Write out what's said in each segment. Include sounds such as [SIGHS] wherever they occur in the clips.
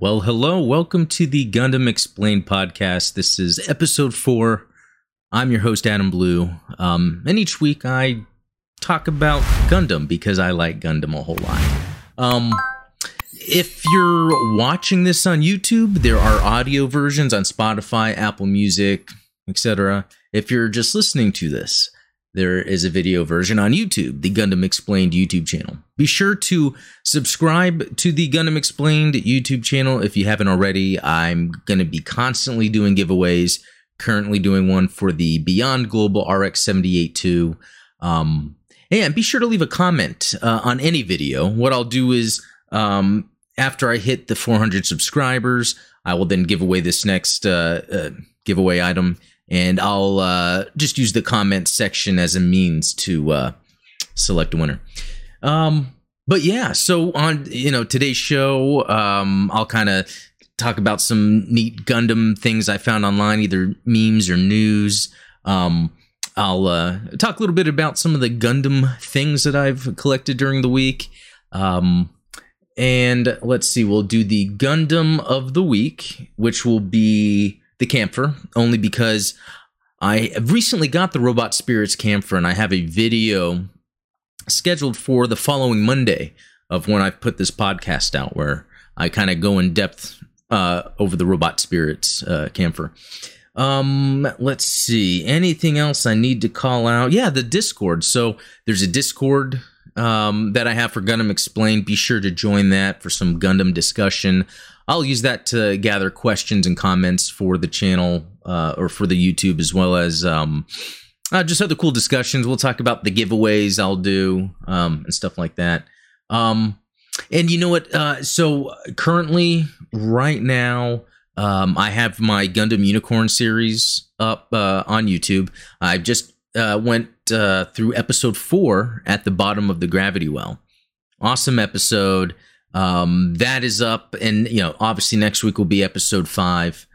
Well, hello. Welcome to the Gundam Explained podcast. This is episode four. I'm your host, Adam Blue. Um, and each week I talk about Gundam because I like Gundam a whole lot. Um, if you're watching this on YouTube, there are audio versions on Spotify, Apple Music, etc. If you're just listening to this, there is a video version on YouTube, the Gundam Explained YouTube channel. Be sure to subscribe to the Gundam Explained YouTube channel if you haven't already. I'm going to be constantly doing giveaways. Currently doing one for the Beyond Global RX 782. Um, and be sure to leave a comment uh, on any video. What I'll do is, um, after I hit the 400 subscribers, I will then give away this next uh, uh, giveaway item and I'll uh, just use the comment section as a means to uh, select a winner. Um, but yeah, so on you know today's show, um, I'll kind of talk about some neat Gundam things I found online, either memes or news. Um, I'll uh, talk a little bit about some of the Gundam things that I've collected during the week. Um, and let's see, we'll do the Gundam of the week, which will be the Kampfer only because I recently got the Robot Spirits Kampfer and I have a video scheduled for the following Monday of when I've put this podcast out where I kind of go in depth uh, over the Robot Spirits uh, Kampfer. Um, let's see. Anything else I need to call out? Yeah, the Discord. So there's a Discord um, that I have for Gundam Explained. Be sure to join that for some Gundam discussion. I'll use that to gather questions and comments for the channel uh, or for the YouTube as well as um, uh, just other cool discussions. We'll talk about the giveaways I'll do um, and stuff like that. Um, and you know what? Uh, so currently, right now, um, I have my Gundam Unicorn series up uh, on YouTube. I just uh, went uh, through episode four at the bottom of the gravity well. Awesome episode. Um, that is up, and you know, obviously next week will be episode five.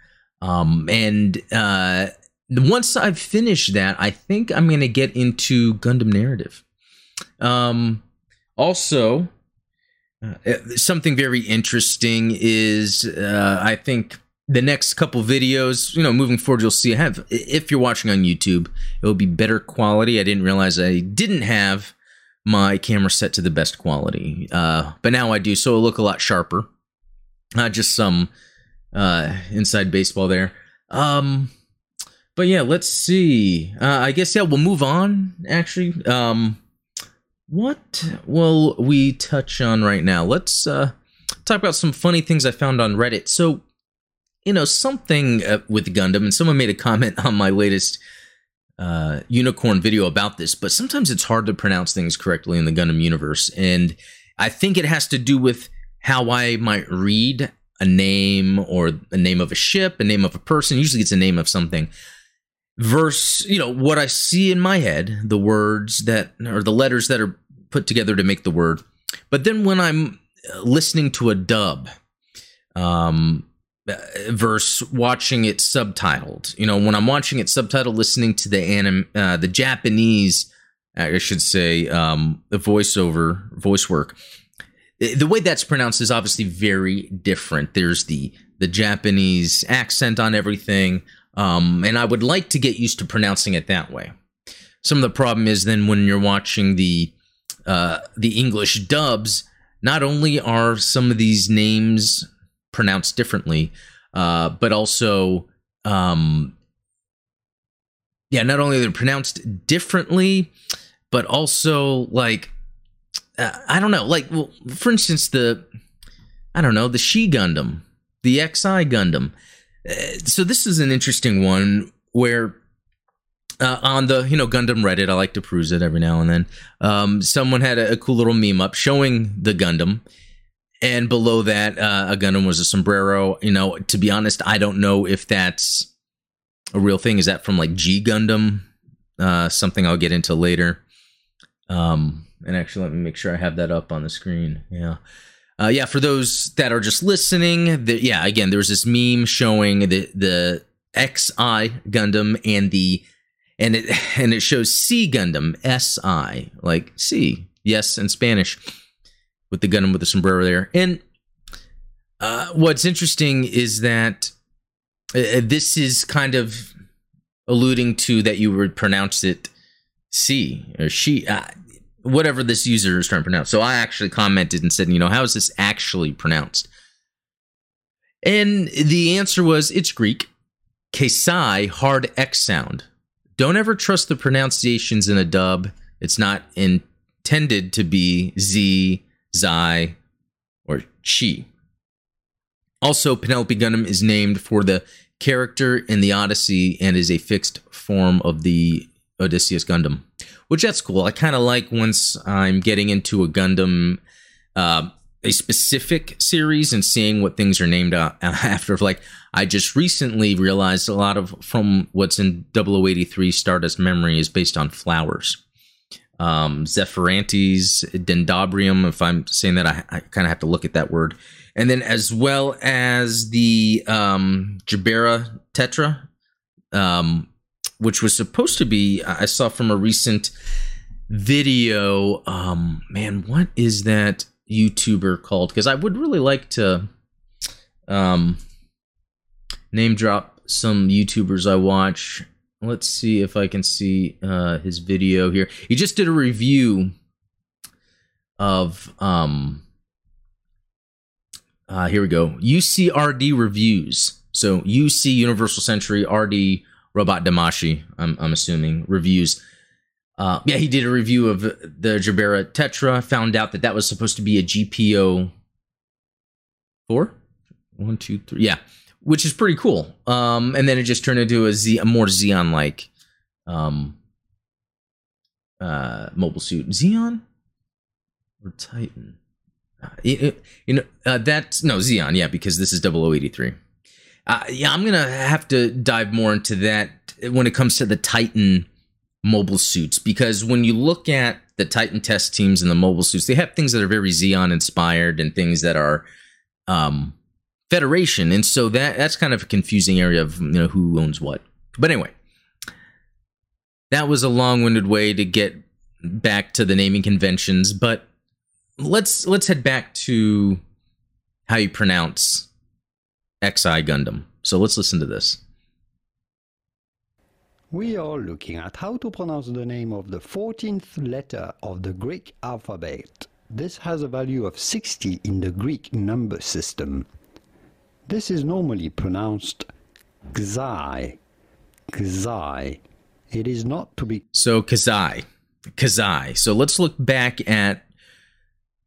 Um, and uh, once I've finished that, I think I'm going to get into Gundam narrative. Um, also, uh, something very interesting is uh, I think the next couple videos, you know, moving forward, you'll see I have. If you're watching on YouTube, it will be better quality. I didn't realize I didn't have my camera set to the best quality. Uh, but now I do, so it'll look a lot sharper. Not just some uh, inside baseball there. Um, but yeah, let's see. Uh, I guess yeah, we'll move on. Actually, um, what will we touch on right now? Let's uh, talk about some funny things I found on Reddit. So, you know, something uh, with Gundam, and someone made a comment on my latest uh, unicorn video about this, but sometimes it's hard to pronounce things correctly in the Gundam universe. And I think it has to do with how I might read a name or a name of a ship, a name of a person. Usually it's a name of something. Verse, you know, what I see in my head, the words that, or the letters that are put together to make the word. But then when I'm listening to a dub, um, versus watching it subtitled. You know, when I'm watching it subtitled, listening to the anim, uh, the Japanese, I should say, um, the voiceover, voice work. The way that's pronounced is obviously very different. There's the the Japanese accent on everything, um, and I would like to get used to pronouncing it that way. Some of the problem is then when you're watching the uh, the English dubs, not only are some of these names pronounced differently, uh, but also, um, yeah, not only they're pronounced differently, but also like uh, I don't know, like well, for instance, the I don't know the She Gundam, the Xi Gundam. Uh, so this is an interesting one where uh, on the you know Gundam Reddit, I like to peruse it every now and then. Um, someone had a, a, cool little meme up showing the Gundam, and below that, uh, a Gundam was a sombrero. You know, to be honest, I don't know if that's a real thing. Is that from like G Gundam? Uh, something I'll get into later. Um, and actually, let me make sure I have that up on the screen. Yeah. Uh, yeah, for those that are just listening, the, yeah, again, there's this meme showing the the XI Gundam and the and it [LAUGHS] and it shows C Gundam SI like C yes in Spanish with the Gundam with the sombrero there. And Uh, what's interesting is that uh, this is kind of alluding to that you would pronounce it C or she, uh, whatever this user is trying to pronounce. So I actually commented and said, you know, how is this actually pronounced? And the answer was it's Greek. Kesai, hard X sound. Don't ever trust the pronunciations in a dub. It's not intended to be Z, Zai, or Chi. Also, Penelope Gundam is named for the character in the Odyssey and is a fixed form of the Odysseus Gundam, which that's cool. I kind of like once I'm getting into a Gundam, uh, a specific series, and seeing what things are named [LAUGHS] after. Like, I just recently realized a lot of from what's in 0083 Stardust Memory is based on flowers. Um, Zephyranthes, Dendrobium. if I'm saying that, I, I kind of have to look at that word and then as well as the um, Gerbera Tetra, um, which was supposed to be, I saw from a recent video. Um, man, what is that YouTuber called? Because I would really like to um, name drop some YouTubers I watch. Let's see if I can see uh, his video here. He just did a review of um uh, here we go. UCRD reviews. So UC Universal Century RD Robot Damashi. I'm I'm assuming reviews. Uh, yeah, he did a review of the Gerbera Tetra. Found out that that was supposed to be a GPO four, one, two, three. Yeah, which is pretty cool. Um, and then it just turned into a Z, a more Zeon like, um, uh, mobile suit. Zeon or Titan? you know uh, that's no Zeon, yeah, because this is 0083. Uh, yeah, I'm gonna have to dive more into that when it comes to the Titan mobile suits because when you look at the Titan test teams and the mobile suits, they have things that are very Zeon inspired and things that are um, Federation, and so that that's kind of a confusing area of you know who owns what. But anyway, that was a long-winded way to get back to the naming conventions, but let's let's head back to how you pronounce XI Gundam. So let's listen to this. We are looking at how to pronounce the name of the 14th letter of the Greek alphabet. This has a value of 60 in the Greek number system. This is normally pronounced Gzai. Gzai. It is not to be. So, Kazai. Kazai. So, let's look back at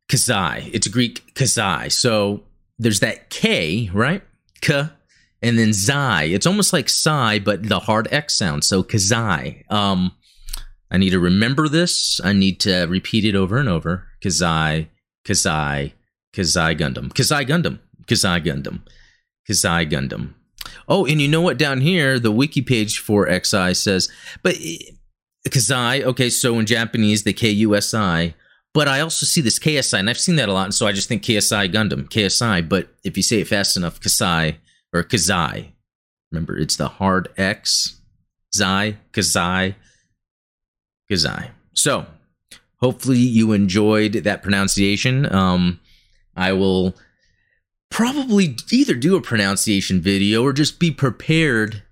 Kazai. It's Greek Kazai. So there's that K, right? K, and then Zai. It's almost like Psi, but the hard X sound. So Kazai. Um, I need to remember this. I need to repeat it over and over. Kazai, Kazai, Kazai Gundam, Kazai Gundam, Kazai Gundam, Kazai Gundam. Oh, and you know what? Down here, the wiki page for XI says, but Kazai. Okay, so in Japanese, the K U S I but I also see this KSI, and I've seen that a lot, and so I just think KSI Gundam, KSI. But if you say it fast enough, Kasai or Kazai, remember it's the hard X, Zai, Kazai, Kazai. So hopefully you enjoyed that pronunciation. Um, I will probably either do a pronunciation video or just be prepared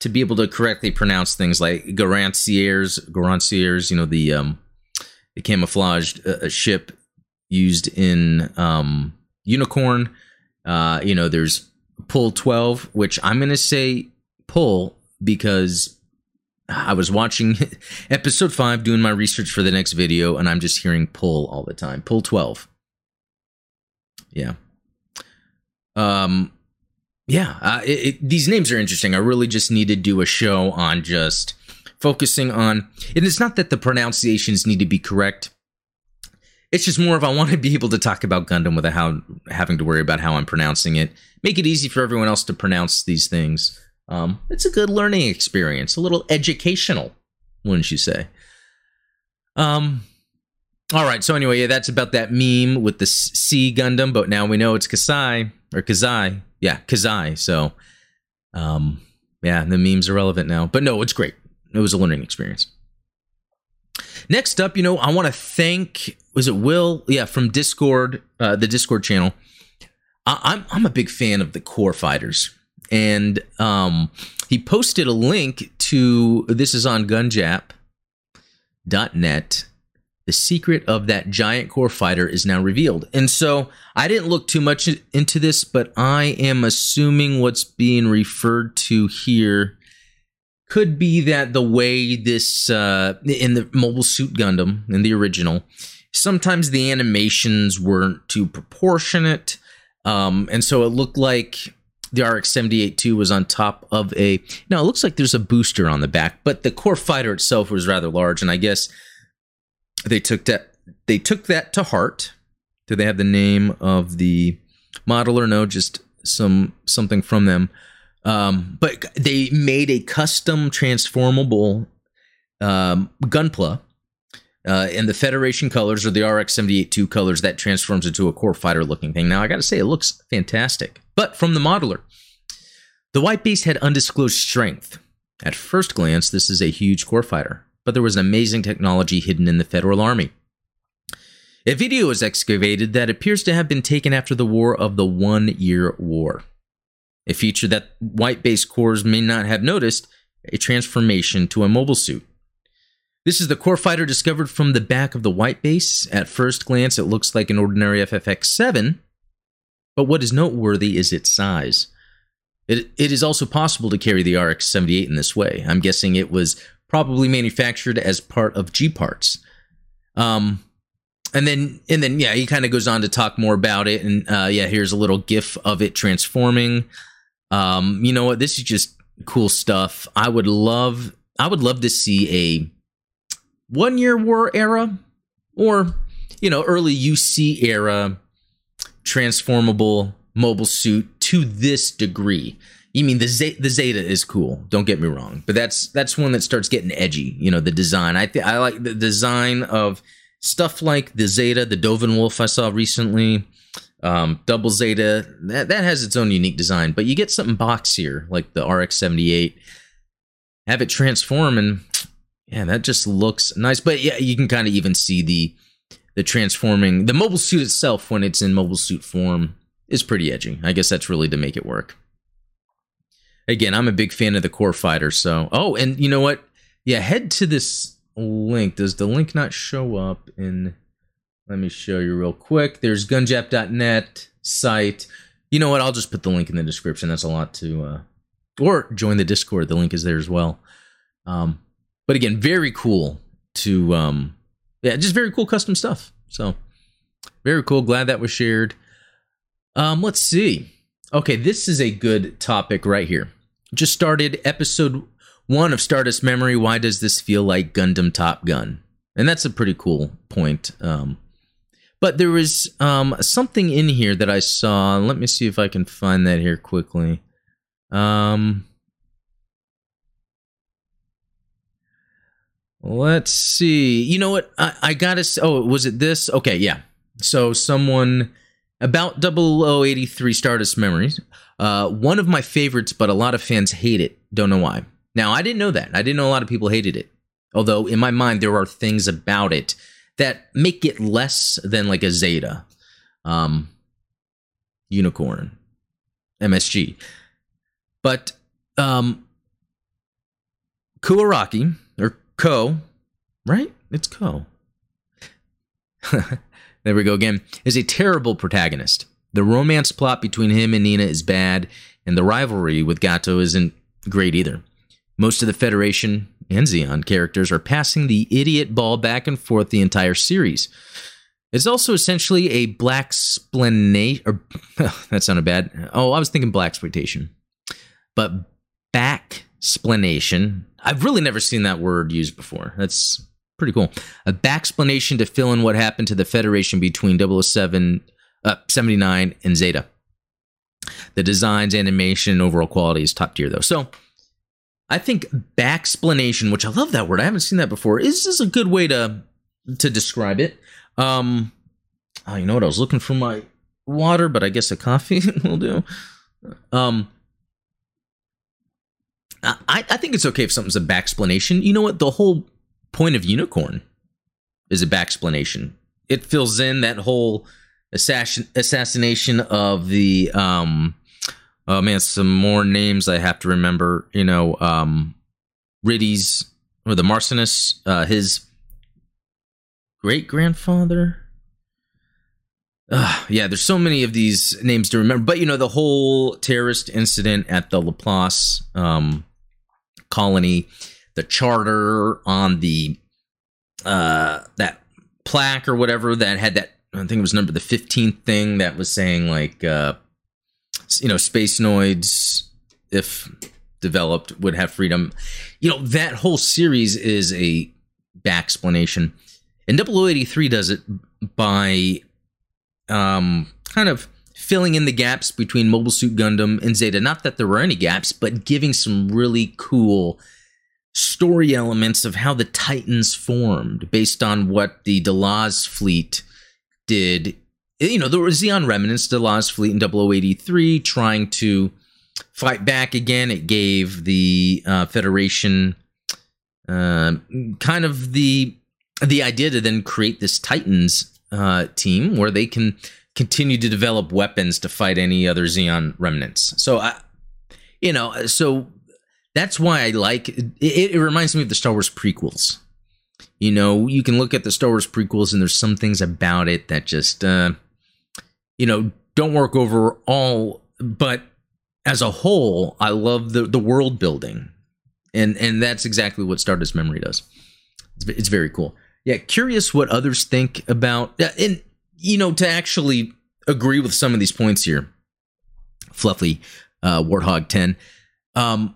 to be able to correctly pronounce things like Garencieres, Garencieres, you know, the um, the camouflaged uh, ship used in um, Unicorn. Uh, you know, there's Pull 12, which I'm going to say Pull because I was watching [LAUGHS] episode 5 doing my research for the next video and I'm just hearing Pull all the time. Pull 12. Yeah. Um yeah, uh, it, it, these names are interesting. I really just need to do a show on just focusing on, and it's not that the pronunciations need to be correct. It's just more of I want to be able to talk about Gundam without how, having to worry about how I'm pronouncing it. Make it easy for everyone else to pronounce these things. Um, it's a good learning experience, a little educational, wouldn't you say? Um, all right. So anyway, yeah, that's about that meme with the C Gundam, but now we know it's Kasai or Kazai. Yeah, Kazai. So, um, yeah, the memes are relevant now. But no, it's great. It was a learning experience. Next up, you know, I want to thank was it Will? Yeah, from Discord, uh, the Discord channel. I, I'm I'm a big fan of the core fighters, and um, he posted a link to this is on Gunjap.net. The secret of that giant core fighter is now revealed, and so I didn't look too much into this, but I am assuming what's being referred to here could be that the way this uh, in the Mobile Suit Gundam in the original, sometimes the animations weren't too proportionate, um, and so it looked like the RX 78 was on top of a. Now it looks like there's a booster on the back, but the core fighter itself was rather large, and I guess they took that they took that to heart. Do they have the name of the model or no? Just some something from them. Um, but they made a custom transformable um, Gunpla uh, in the Federation colors or the RX 78 colors that transforms into a core fighter looking thing. Now, I got to say, it looks fantastic. But from the modeler, the white Beast had undisclosed strength. At first glance, this is a huge core fighter, but there was an amazing technology hidden in the Federal Army. A video was excavated that appears to have been taken after the War of the One Year War a feature that white base corps may not have noticed a transformation to a mobile suit. This is the core fighter discovered from the back of the white base. At first glance, it looks like an ordinary FFX 7, but what is noteworthy is its size. It, it is also possible to carry the RX 78 in this way. I'm guessing it was probably manufactured as part of G parts. Um, and then and then yeah, he kind of goes on to talk more about it. And uh, yeah, here's a little GIF of it transforming. Um, you know what? This is just cool stuff. I would love I would love to see a one year war era or you know early UC era transformable mobile suit to this degree. You mean the Z- the Zeta is cool? Don't get me wrong, but that's that's one that starts getting edgy. You know the design. I th- I like the design of stuff like the Zeta, the Doven Wolf I saw recently um, double Zeta that, that has its own unique design, but you get something boxier like the RX 78. Have it transform, and yeah, that just looks nice. But yeah, you can kind of even see the the transforming the mobile suit itself when it's in mobile suit form is pretty edgy. I guess that's really to make it work. Again, I'm a big fan of the core fighter, so oh, and you know what? Yeah, head to this link. Does the link not show up in? Let me show you real quick. There's gunjap.net site. You know what? I'll just put the link in the description. That's a lot to, uh, or join the Discord. The link is there as well. Um, but again, very cool to, um, yeah, just very cool custom stuff. So very cool. Glad that was shared. Um, let's see. Okay, this is a good topic right here. Just started episode one of Stardust Memory. Why does this feel like Gundam Top Gun? And that's a pretty cool point. Um, but there was um, something in here that I saw. Let me see if I can find that here quickly. Um, let's see. You know what? I, I gotta. Oh, was it this? Okay, yeah. So someone about 0083 Stardust Memories. Uh, one of my favorites, but a lot of fans hate it. Don't know why. Now, I didn't know that. I didn't know a lot of people hated it. Although, in my mind, there are things about it that make it less than like a Zeta, um, Unicorn, MSG. But um, Kuaraki, or Ko, right? It's Ko. [LAUGHS] there we go again, is a terrible protagonist. The romance plot between him and Nina is bad, and the rivalry with Gato isn't great either. Most of the Federation and Zeon characters are passing the idiot ball back and forth the entire series. It's also essentially a black explanation. Or [LAUGHS] oh, that sounded bad. Oh, I was thinking black exploitation, but back explanation. I've really never seen that word used before. That's pretty cool. A back explanation to fill in what happened to the Federation between 007, uh, 79 and Zeta. The designs, animation, and overall quality is top tier though. So I think backsplanation, which I love that word. I haven't seen that before. Is is a good way to to describe it. Um, oh, you know what? I was looking for my water, but I guess a coffee [LAUGHS] will do. Um, I I think it's okay if something's a backsplanation. You know what? The whole point of unicorn is a backsplanation. It fills in that whole assassin assassination of the um oh man some more names i have to remember you know um Riddhe's or the Marcenas uh his great grandfather uh, yeah there's so many of these names to remember but you know the whole terrorist incident at the laplace um colony the charter on the uh that plaque or whatever that had that I think it was number the 15th thing that was saying like uh you know space noids if developed would have freedom. You know that whole series is a back explanation and 0083 does it by um kind of filling in the gaps between mobile suit gundam and zeta. Not that there were any gaps but giving some really cool story elements of how the Titans formed based on what the Delaz fleet did. You know, there were Zeon remnants, Delaz fleet in 0083 trying to fight back again. It gave the uh, Federation uh, kind of the the idea to then create this Titans uh, team where they can continue to develop weapons to fight any other Zeon remnants. So I, you know, so that's why I like it, it reminds me of the Star Wars prequels. You know, you can look at the Star Wars prequels and there's some things about it that just uh you know, don't work overall, but as a whole, I love the the world building. And and that's exactly what Stardust Memory does. It's, it's very cool. Yeah, curious what others think about and you know, to actually agree with some of these points here. Fluffy uh Warthog 10. Um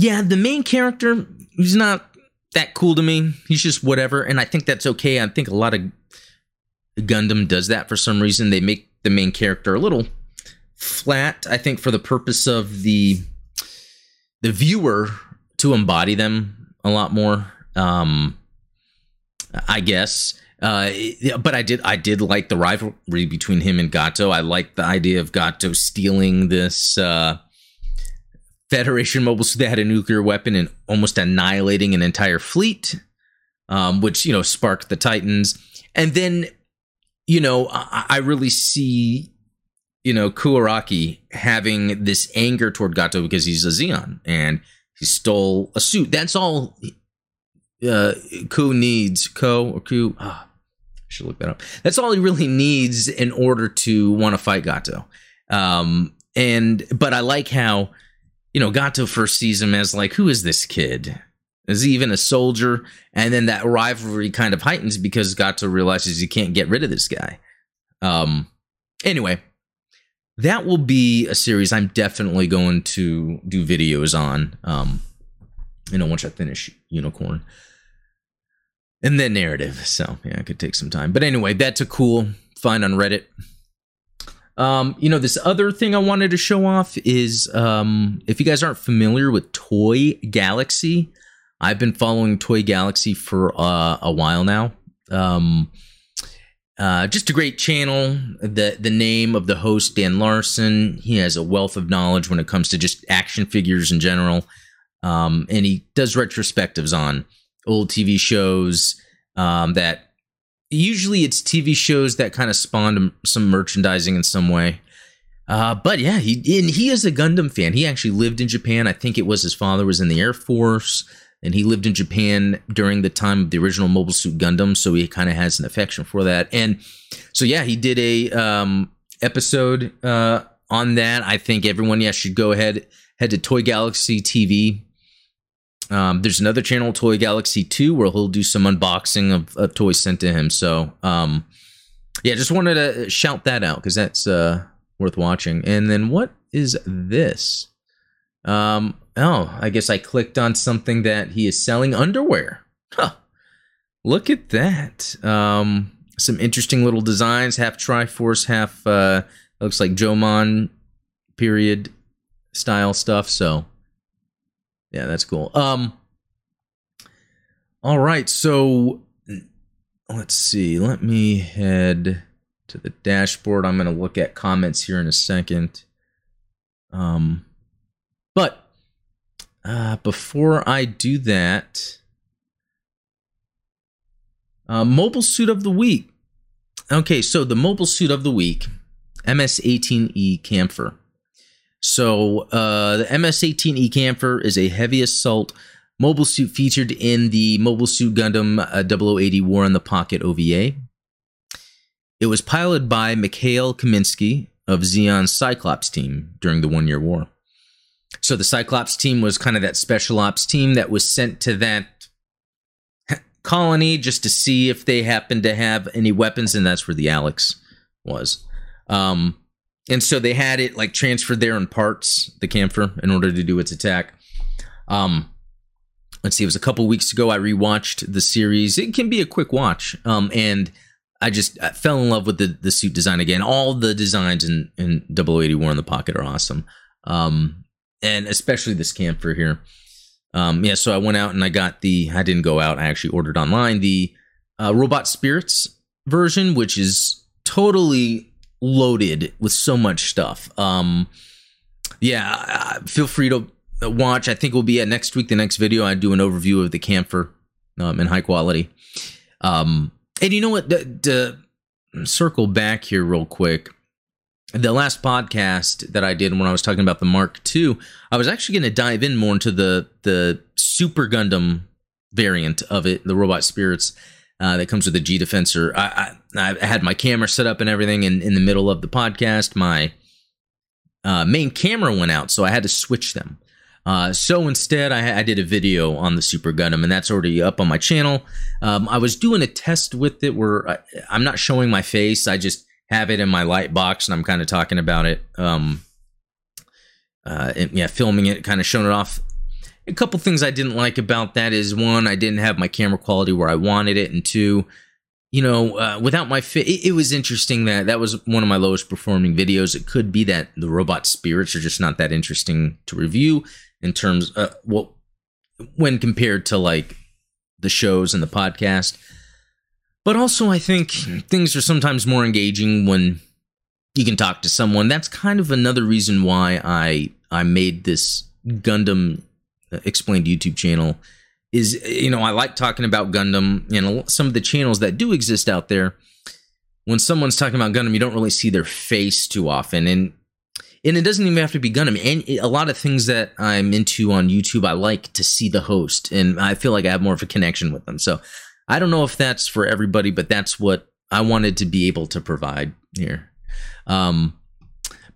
yeah, the main character, he's not that cool to me. He's just whatever, and I think that's okay. I think a lot of Gundam does that for some reason. They make the main character a little flat. I think for the purpose of the the viewer to embody them a lot more. Um, I guess. Uh, but I did I did like the rivalry between him and Gato. I like the idea of Gato stealing this uh, Federation mobile suit that had a nuclear weapon and almost annihilating an entire fleet, um, which you know sparked the Titans. And then, you know, I, I really see, you know, Kuaraki having this anger toward Gato because he's a Zeon and he stole a suit. That's all uh, Ku needs. Ko or Ku. Oh, I should look that up. That's all he really needs in order to want to fight Gato. Um, and but I like how you know, Gato first sees him as like, who is this kid? Is he even a soldier? And then that rivalry kind of heightens because Gato realizes he can't get rid of this guy. Um, anyway, that will be a series I'm definitely going to do videos on. Um, you know, once I finish Unicorn. And then narrative. So yeah, it could take some time. But anyway, that's a cool find on Reddit. Um, you know, this other thing I wanted to show off is um, if you guys aren't familiar with Toy Galaxy, I've been following Toy Galaxy for uh, a while now. Um, uh, just a great channel. The the name of the host Dan Larson. He has a wealth of knowledge when it comes to just action figures in general, um, and he does retrospectives on old TV shows um, that usually it's TV shows that kind of spawned some merchandising in some way. Uh, but yeah, he he is a Gundam fan. He actually lived in Japan. I think it was his father was in the Air Force, and he lived in Japan during the time of the original Mobile Suit Gundam. So he kind of has an affection for that. And so yeah, he did a um, episode uh, on that. I think everyone yeah should go ahead head to Toy Galaxy TV um, there's another channel, Toy Galaxy 2, where he'll do some unboxing of, of toys sent to him. So, um, yeah, just wanted to shout that out because that's uh, worth watching. And then what is this? Um, oh, I guess I clicked on something that he is selling underwear. Huh. Look at that. Um, some interesting little designs, half Triforce, half uh, looks like Jomon period style stuff. So yeah, that's cool. Um All right, so let's see. Let me head to the dashboard. I'm going to look at comments here in a second. Um but uh before I do that, uh, mobile suit of the week. Okay, so the mobile suit of the week, MS-18E Kampfer. So uh, the MS-18E Kampfer is a heavy assault mobile suit featured in the Mobile Suit Gundam uh, 0080 War in the Pocket OVA. It was piloted by Mikhail Kaminsky of Zeon's Cyclops team during the One Year War. So the Cyclops team was kind of that special ops team that was sent to that [LAUGHS] colony just to see if they happened to have any weapons, and that's where the Alex was. Um, and so they had it like transferred there in parts, the Kampfer, in order to do its attack. Um, let's see, it was a couple weeks ago. I rewatched the series. It can be a quick watch, um, and I just I fell in love with the the suit design again. All the designs in in 0080 War in the Pocket are awesome, um, and especially this Kampfer here. Um, yeah, so I went out and I got the. I didn't go out. I actually ordered online the uh, Robot Spirits version, which is totally loaded with so much stuff. Um, yeah, feel free to watch. I think we'll be at next week. The next video, I do an overview of the Kampfer um, in high quality. Um, and you know what? To circle back here real quick, the last podcast that I did when I was talking about the Mark II, I was actually going to dive in more into the the Super Gundam variant of it, the Robot Spirits. Uh, that comes with the G Defensor. I, I, I, had my camera set up and everything, and in the middle of the podcast, my uh, main camera went out, so I had to switch them. Uh, so instead, I, I, did a video on the Super Gundam, and that's already up on my channel. Um, I was doing a test with it where I, am not showing my face. I just have it in my light box, and I'm kind of talking about it. Um, uh, and, yeah, filming it, kind of showing it off a couple things I didn't like about that is one, I didn't have my camera quality where I wanted it, and two, you know, uh, without my fit, it, it, was interesting that that was one of my lowest performing videos. It could be that the robot spirits are just not that interesting to review in terms, uh, well, when compared to like the shows and the podcast. But also, I think things are sometimes more engaging when you can talk to someone. That's kind of another reason why I I made this Gundam explained YouTube channel is you know I like talking about Gundam and some of the channels that do exist out there. When someone's talking about Gundam, you don't really see their face too often, and and it doesn't even have to be Gundam. And a lot of things that I'm into on YouTube, I like to see the host, and I feel like I have more of a connection with them. So I don't know if that's for everybody, but that's what I wanted to be able to provide here. Um,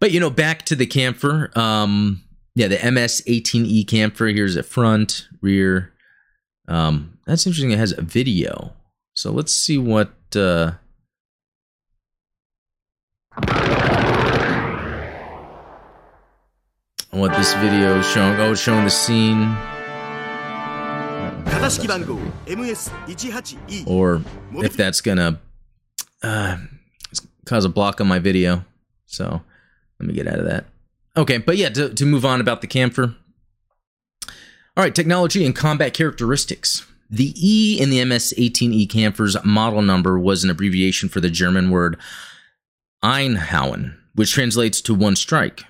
but you know, back to the Kampfer. Um, yeah, the MS-18E Kampfer. Here's a front, rear. Um, that's interesting. It has a video. So let's see what. Uh, what this video is showing. Oh, showing the scene. Or if that's gonna uh, cause a block on my video. So let me get out of that. Okay, but yeah, to, to move on about the Kampfer. All right, technology and combat characteristics. The E in the MS-18E Kampfer's model number was an abbreviation for the German word Einhauen, which translates to one strike.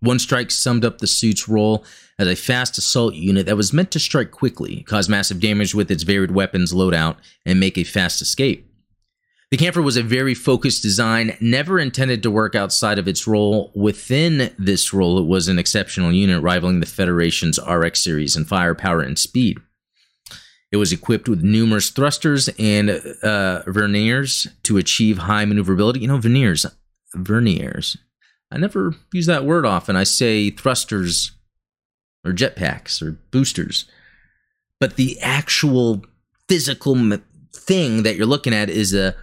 One strike summed up the suit's role as a fast assault unit that was meant to strike quickly, cause massive damage with its varied weapons loadout, and make a fast escape. The Kampfer was a very focused design, never intended to work outside of its role. Within this role, it was an exceptional unit, rivaling the Federation's RX series in firepower and speed. It was equipped with numerous thrusters and uh, verniers to achieve high maneuverability. You know, verniers, verniers. I never use that word often. I say thrusters or jetpacks or boosters. But the actual physical thing that you're looking at is a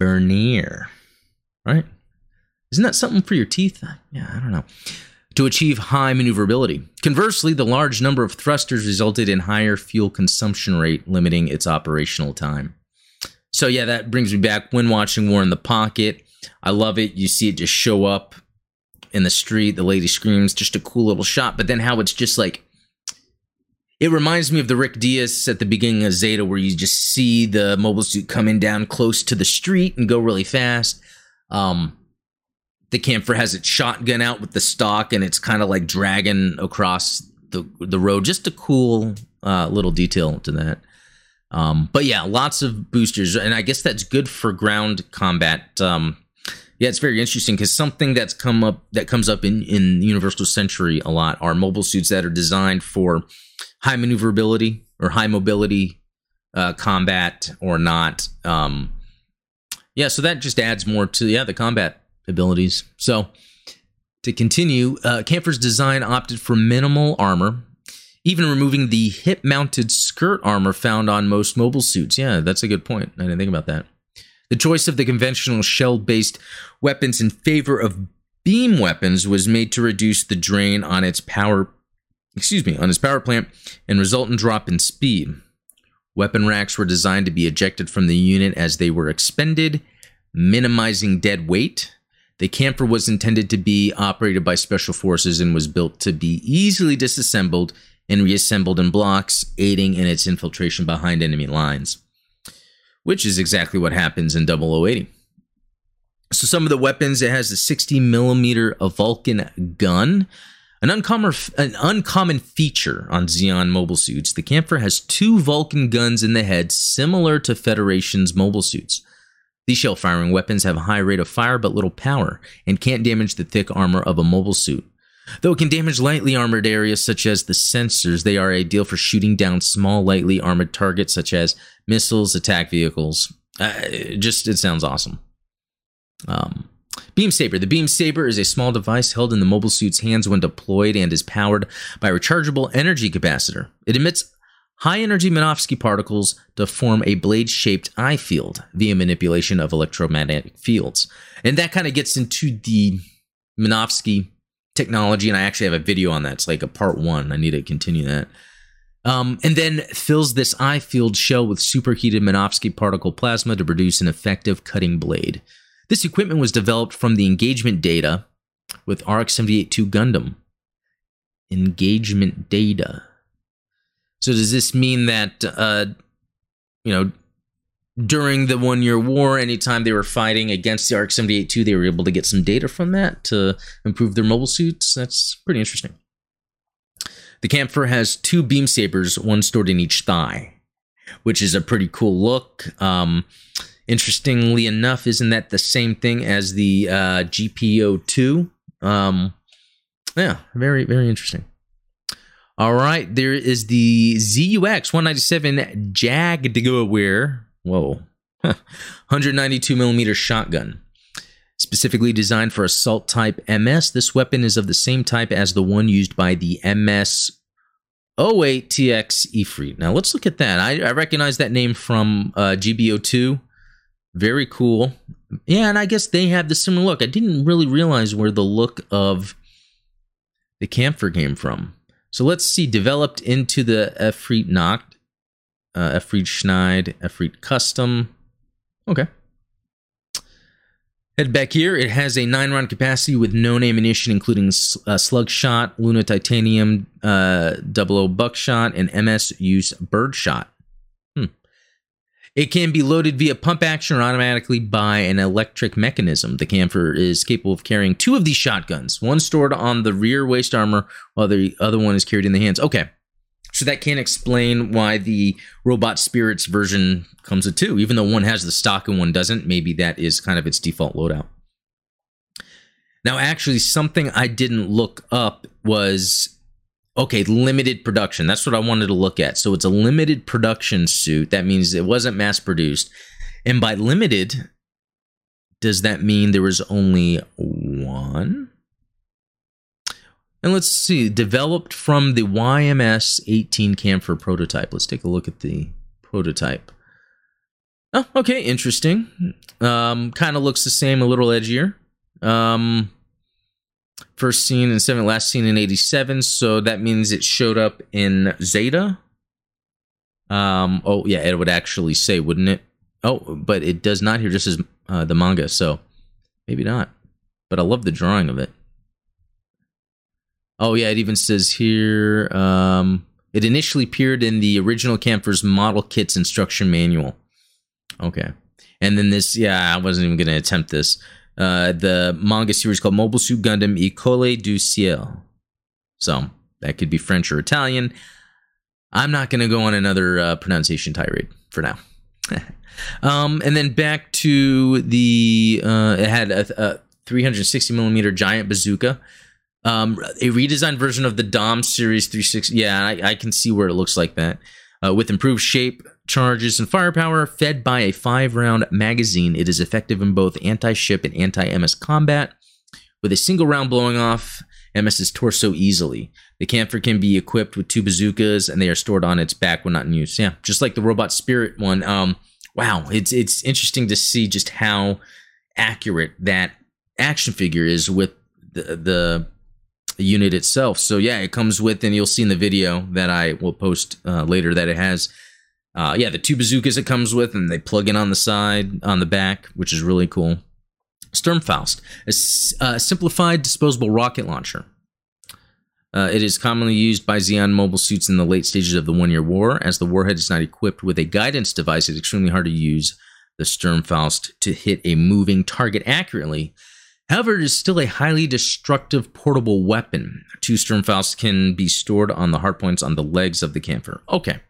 Vernier. Right? Isn't that something for your teeth? Yeah, I don't know. To achieve high maneuverability. Conversely, the large number of thrusters resulted in higher fuel consumption rate, limiting its operational time. So, yeah, that brings me back when watching War in the Pocket. I love it. You see it just show up in the street. The lady screams, just a cool little shot. But then how it's just like it reminds me of the Rick Dias at the beginning of Zeta, where you just see the mobile suit coming down close to the street and go really fast. Um, the Kampfer has its shotgun out with the stock, and it's kind of like dragging across the the road. Just a cool uh, little detail to that. Um, but yeah, lots of boosters, and I guess that's good for ground combat. Um, yeah, it's very interesting because something that's come up that comes up in in Universal Century a lot are mobile suits that are designed for high maneuverability or high mobility uh, combat or not. Um, yeah, so that just adds more to yeah the combat abilities. So to continue, uh, design opted for minimal armor, even removing the hip-mounted skirt armor found on most mobile suits. Yeah, that's a good point. I didn't think about that. The choice of the conventional shell based weapons in favor of beam weapons was made to reduce the drain on its power excuse me, on its power plant and resultant drop in speed. Weapon racks were designed to be ejected from the unit as they were expended, minimizing dead weight. The Kampfer was intended to be operated by special forces and was built to be easily disassembled and reassembled in blocks, aiding in its infiltration behind enemy lines which is exactly what happens in 0080. So some of the weapons, it has a 60 millimeter Vulcan gun. An uncommon, an uncommon feature on Zeon mobile suits, the Kampfer has two Vulcan guns in the head, similar to Federation's mobile suits. These shell firing weapons have a high rate of fire but little power, and can't damage the thick armor of a mobile suit. Though it can damage lightly armored areas such as the sensors, they are ideal for shooting down small, lightly armored targets such as missiles, attack vehicles. Uh, just it sounds awesome. Um, Beam Saber. The Beam Saber is a small device held in the mobile suit's hands when deployed and is powered by a rechargeable energy capacitor. It emits high energy Minovsky particles to form a blade shaped I-field via manipulation of electromagnetic fields. And that kind of gets into the Minovsky technology, and I actually have a video on that. It's like a part one. I need to continue that. Um, and then fills this I-field shell with superheated Minovsky particle plasma to produce an effective cutting blade. This equipment was developed from the engagement data with RX 78 2 Gundam. Engagement data. So does this mean that uh, you know during the one year war, anytime they were fighting against the RX 78 2, they were able to get some data from that to improve their mobile suits? That's pretty interesting. The Kampfer has two beam sabers, one stored in each thigh, which is a pretty cool look. Um, interestingly enough, isn't that the same thing as the uh, GPO2? Um, yeah, very, very interesting. All right, there is the ZUX 197 Jaguar. Whoa. [LAUGHS] 192 millimeter shotgun. Specifically designed for assault type MS, this weapon is of the same type as the one used by the MS 08TX Ifrit. Now let's look at that. I, I recognize that name from uh, GBO2. Very cool. Yeah, and I guess they have the similar look. I didn't really realize where the look of the Kampfer came from. So let's see. Developed into the Ifrit Nacht, uh, Ifrit Schneid, Ifrit Custom. Okay. Head back here. It has a nine round capacity with known ammunition, including uh, slug shot, Luna titanium, uh, double O buckshot, and MS use bird shot. It can be loaded via pump action or automatically by an electric mechanism. The Kampfer is capable of carrying two of these shotguns, one stored on the rear waist armor, while the other one is carried in the hands. Okay. So that can explain why the Robot Spirits version comes with two, even though one has the stock and one doesn't. Maybe that is kind of its default loadout. Now, actually, something I didn't look up was okay, limited production. That's what I wanted to look at. So it's a limited production suit. That means it wasn't mass produced. And by limited, does that mean there was only one? And let's see, developed from the YMS 18 Kampfer prototype. Let's take a look at the prototype. Oh, okay, interesting. Um, kind of looks the same, a little edgier. Um, first seen in seven, last seen in 87, so that means it showed up in Zeta. Um, oh, yeah, it would actually say, wouldn't it? Oh, but it does not here, just as uh, the manga, so maybe not. But I love the drawing of it. Oh yeah, it even says here um, it initially appeared in the original Kampfer's model kit's instruction manual. Okay, and then this, yeah, I wasn't even going to attempt this. Uh, the manga series called Mobile Suit Gundam Ecole du Ciel. So that could be French or Italian. I'm not going to go on another uh, pronunciation tirade. for now. [LAUGHS] um, and then back to the uh, it had a, a 360 millimeter giant bazooka. Um, a redesigned version of the Dom Series 360. Yeah, I, I can see where it looks like that. Uh, with improved shape, charges, and firepower, fed by a five round magazine, it is effective in both anti ship and anti MS combat. With a single round blowing off MS's torso easily. The Kampfer can be equipped with two bazookas, and they are stored on its back when not in use. Yeah, just like the Robot Spirit one. Um, wow, it's it's interesting to see just how accurate that action figure is with the the unit itself. So yeah, it comes with, and you'll see in the video that I will post uh, later that it has. Uh, yeah, the two bazookas it comes with, and they plug in on the side, on the back, which is really cool. Sturmfaust, a simplified disposable rocket launcher. Uh, it is commonly used by Zeon mobile suits in the late stages of the One Year War. As the warhead is not equipped with a guidance device, it's extremely hard to use the Sturmfaust to hit a moving target accurately. However, it is still a highly destructive portable weapon. Two Sturmfausts can be stored on the hardpoints on the legs of the Kampfer. Okay.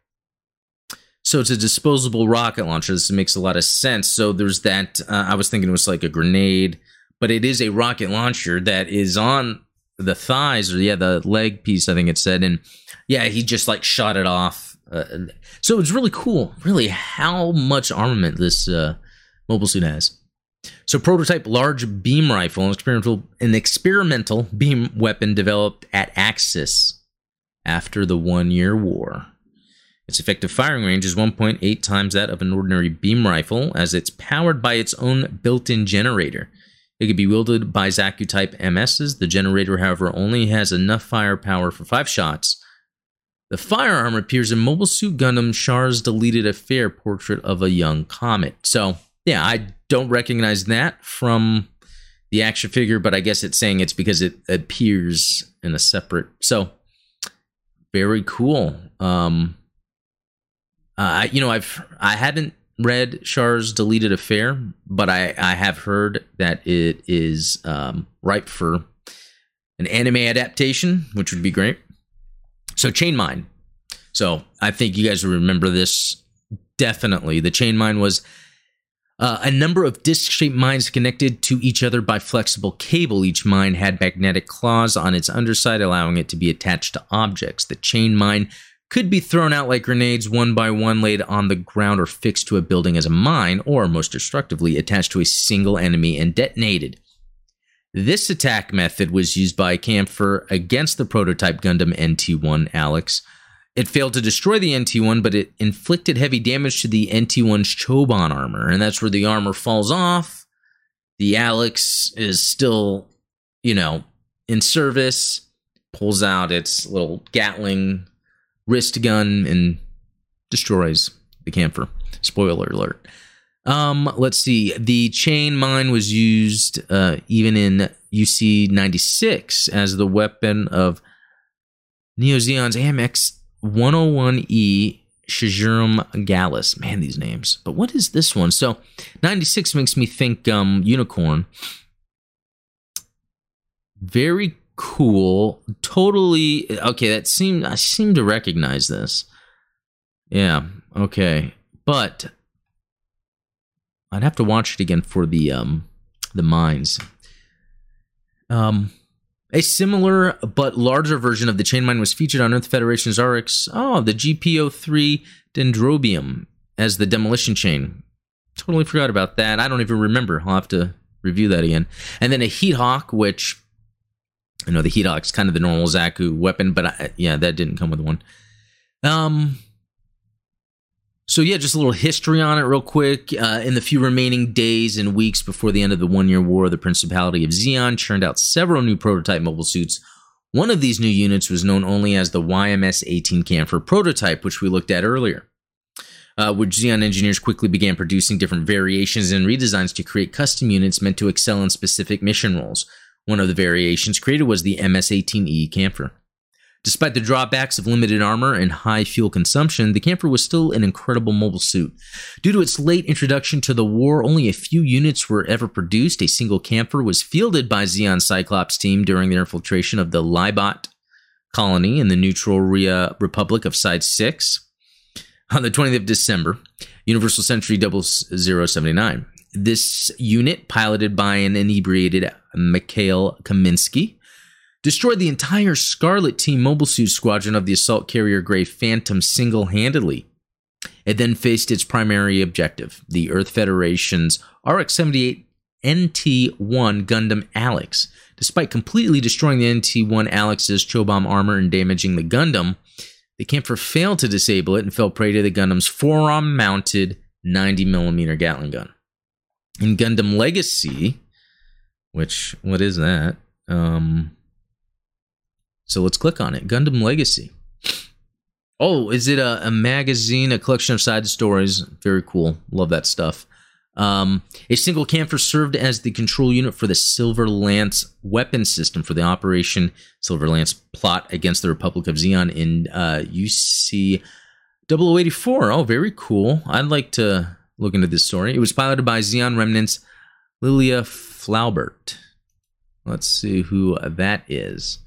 So it's a disposable rocket launcher. This makes a lot of sense. So there's that. Uh, I was thinking it was like a grenade, but it is a rocket launcher that is on the thighs or yeah, the leg piece. I think it said, and yeah, he just like shot it off. Uh, so it's really cool. Really, how much armament this uh, mobile suit has. So, prototype large beam rifle, an experimental, an experimental beam weapon developed at Axis after the One Year War. Its effective firing range is 1.8 times that of an ordinary beam rifle, as it's powered by its own built in generator. It can be wielded by Zaku type MSs. The generator, however, only has enough firepower for five shots. The firearm appears in Mobile Suit Gundam Char's deleted affair portrait of a young comet. So, yeah, I don't recognize that from the action figure, but I guess it's saying it's because it appears in a separate. So very cool. Um, uh, you know, I've I haven't read Char's deleted affair, but I I have heard that it is um, ripe for an anime adaptation, which would be great. So Chain Mine. So I think you guys remember this definitely. The Chain Mine was uh, a number of disc shaped mines connected to each other by flexible cable. Each mine had magnetic claws on its underside, allowing it to be attached to objects. The chain mine could be thrown out like grenades, one by one, laid on the ground or fixed to a building as a mine, or most destructively, attached to a single enemy and detonated. This attack method was used by Kampfer against the prototype Gundam NT1 Alex. It failed to destroy the NT1, but it inflicted heavy damage to the NT1's Chobham armor, and that's where the armor falls off. The Alex is still, you know, in service, pulls out its little Gatling wrist gun and destroys the Kampfer. Spoiler alert. Um, let's see. The chain mine was used uh, even in UC 96 as the weapon of Neo Zeon's Amex 101E Shajurum Gallus. Man, these names. But what is this one? So 96 makes me think um, unicorn. Very cool. Totally okay, that seemed I seem to recognize this. Yeah, okay. But I'd have to watch it again for the um the mines. Um a similar but larger version of the chain mine was featured on Earth Federation's RX, oh, the GP03 Dendrobium as the demolition chain. Totally forgot about that. I don't even remember. I'll have to review that again. And then a Heat Hawk, which I know the Heat Hawk's kind of the normal Zaku weapon, but I, yeah, that didn't come with one. Um, so yeah, just a little history on it, real quick. Uh, in the few remaining days and weeks before the end of the One-Year War, the Principality of Zeon churned out several new prototype mobile suits. One of these new units was known only as the YMS-18 Kampfer prototype, which we looked at earlier. Uh, which Zeon engineers quickly began producing different variations and redesigns to create custom units meant to excel in specific mission roles. One of the variations created was the MS-18E Kampfer. Despite the drawbacks of limited armor and high fuel consumption, the Kampfer was still an incredible mobile suit. Due to its late introduction to the war, only a few units were ever produced. A single Kampfer was fielded by Zeon Cyclops team during their infiltration of the Libot colony in the neutral Riah Republic of Side 6. on the 20th of December, Universal Century 0079. This unit, piloted by an inebriated Mikhail Kaminsky, destroyed the entire Scarlet Team mobile suit squadron of the assault carrier Grey Phantom single handedly. It then faced its primary objective, the Earth Federation's RX 78 NT 1 Gundam Alex. Despite completely destroying the NT 1 Alex's Chobham armor and damaging the Gundam, the Kampfer failed to disable it and fell prey to the Gundam's forearm mounted 90mm Gatling gun. In Gundam Legacy, which, what is that? Um, so let's click on it. Gundam Legacy. Oh, is it a, a magazine, a collection of side stories? Very cool. Love that stuff. Um, a single Kampfer served as the control unit for the Silver Lance weapon system for the Operation Silver Lance plot against the Republic of Zeon in uh, UC 0084. Oh, very cool. I'd like to look into this story. It was piloted by Zeon Remnants Lilia Flaubert. Let's see who that is.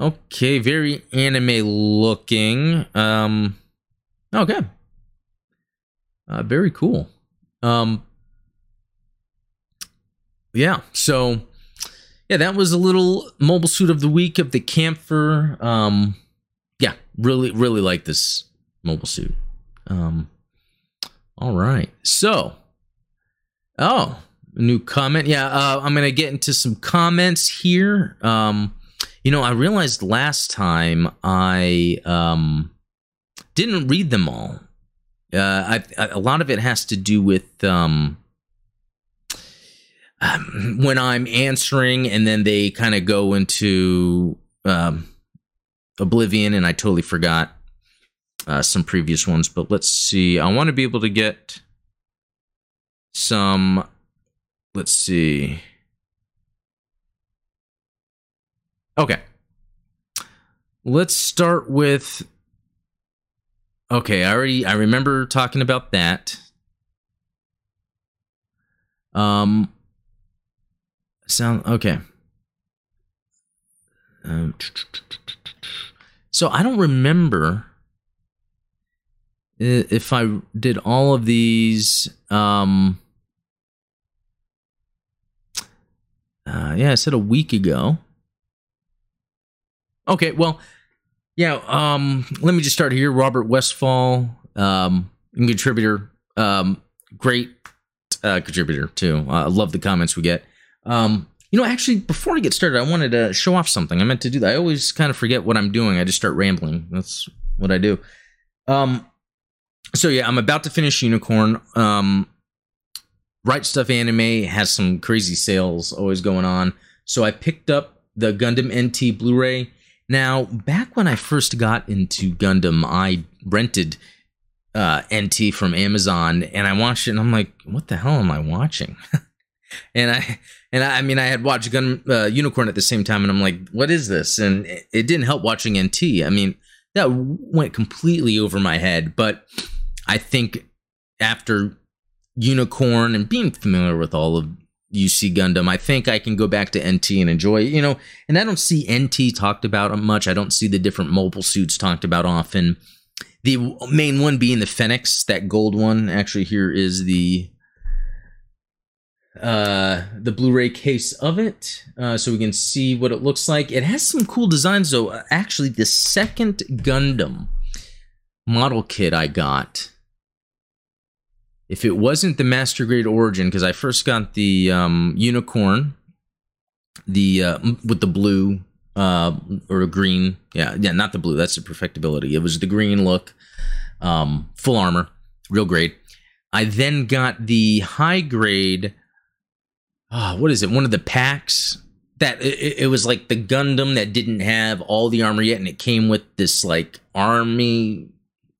Okay, very anime looking. Um, okay. Uh, very cool. Um, yeah, so yeah, that was a little mobile suit of the week of the Kampfer. Um, yeah, really, really like this mobile suit. Um, all right, so oh, new comment. Yeah, uh, I'm gonna get into some comments here. Um, you know, I realized last time I um didn't read them all. Uh, I, I, a lot of it has to do with um, um when I'm answering, and then they kind of go into um, oblivion, and I totally forgot uh, some previous ones. But let's see. I want to be able to get some. Let's see. Okay. Let's start with Okay, I already I remember talking about that. Um sound okay. Um, so I don't remember if I did all of these um uh, yeah, I said a week ago. Okay, well, yeah, um, let me just start here. Robert Westfall, um, contributor, um, great uh, contributor too. I uh, love the comments we get. Um, you know, actually, before I get started, I wanted to show off something. I meant to do that. I always kind of forget what I'm doing. I just start rambling. That's what I do. Um, so yeah, I'm about to finish Unicorn. Um, right Stuf Anime has some crazy sales always going on. So I picked up the Gundam NT Blu-ray now, back when I first got into Gundam, I rented uh, NT from Amazon and I watched it and I'm like, what the hell am I watching? [LAUGHS] and I and I, I, mean I had watched Gun uh, Unicorn at the same time and I'm like, what is this? And it, it didn't help watching NT. I mean, that went completely over my head, but I think after Unicorn and being familiar with all of UC Gundam, I think I can go back to NT and enjoy you know. And I don't see NT talked about much. I don't see the different mobile suits talked about often. The main one being the Phoenix, that gold one. Actually, here is the uh the blu-ray case of it uh so we can see what it looks like it has some cool designs though actually the second gundam model kit i got if it wasn't the master grade origin, because I first got the um, unicorn, the uh, with the blue uh, or green, yeah, yeah, not the blue. That's the perfectibility. It was the green look, um, full armor, real great. I then got the high grade. Oh, what is it? One of the packs that it, it, was like the Gundam that didn't have all the armor yet, and it came with this like army,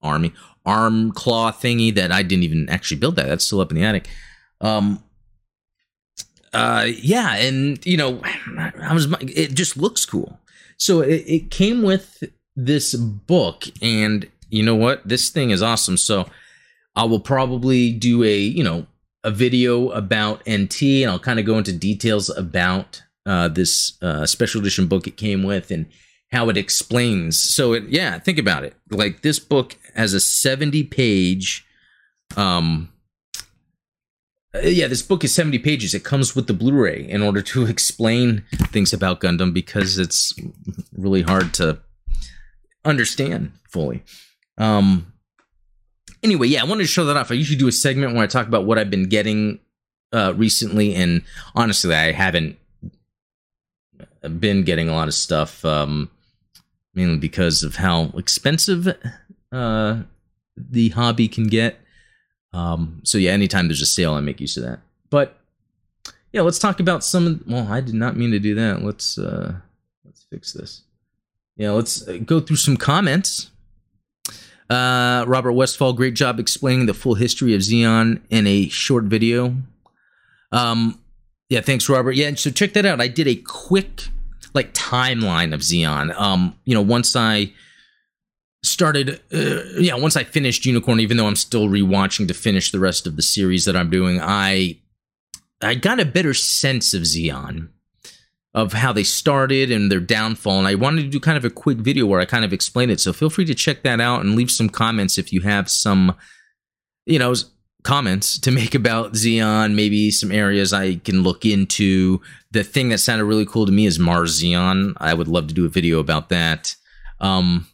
army, arm claw thingy that I didn't even actually build that. That's still up in the attic. Um, uh, yeah, and you know, I was it just looks cool. So it, it came with this book, and you know what? This thing is awesome. So I will probably do a you know a video about NT, and I'll kind of go into details about uh, this uh, special edition book it came with, and how it explains. So it, yeah, think about it. Like this book has a 70 page, um, uh, yeah, this book is 70 pages. It comes with the Blu-ray in order to [LAUGHS] explain things about Gundam because it's really hard to understand fully. Um, anyway, yeah, I wanted to show that off. I usually do a segment where I talk about what I've been getting uh, recently, and honestly, I haven't been getting a lot of stuff, um, mainly because of how expensive uh, the hobby can get. Um, so yeah, anytime there's a sale, I make use of that. But yeah, let's talk about some. Well, I did not mean to do that. Let's uh, let's fix this. Yeah, let's uh, go through some comments. Uh, Robert Westfall, great job explaining the full history of Zeon in a short video. Um, yeah, thanks, Robert. Yeah, so check that out. I did a quick like timeline of Zeon. Um, you know, once I started, uh, yeah, once I finished Unicorn, even though I'm still rewatching to finish the rest of the series that I'm doing, I I got a better sense of Zeon of how they started and their downfall. And I wanted to do kind of a quick video where I kind of explain it. So feel free to check that out and leave some comments if you have some, you know, comments to make about Zeon, maybe some areas I can look into. The thing that sounded really cool to me is Mars Zeon. I would love to do a video about that. Um,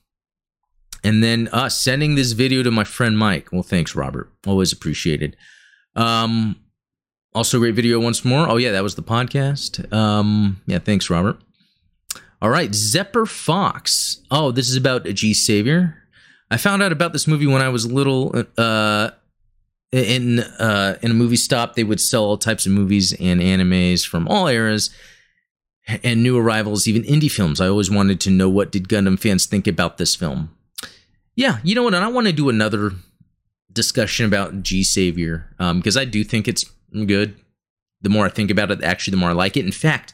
and then uh, sending this video to my friend Mike. Well, thanks, Robert. Always appreciated. Um, also, great video once more. Oh, yeah, that was the podcast. Um, yeah, thanks, Robert. All right, Zephyr Fox. Oh, this is about a G Savior. I found out about this movie when I was little. Uh, in uh, in a movie stop, they would sell all types of movies and animes from all eras and new arrivals, even indie films. I always wanted to know what did Gundam fans think about this film. Yeah, you know what? I want to do another discussion about G Savior because um, I do think it's good. The more I think about it, actually, the more I like it. In fact,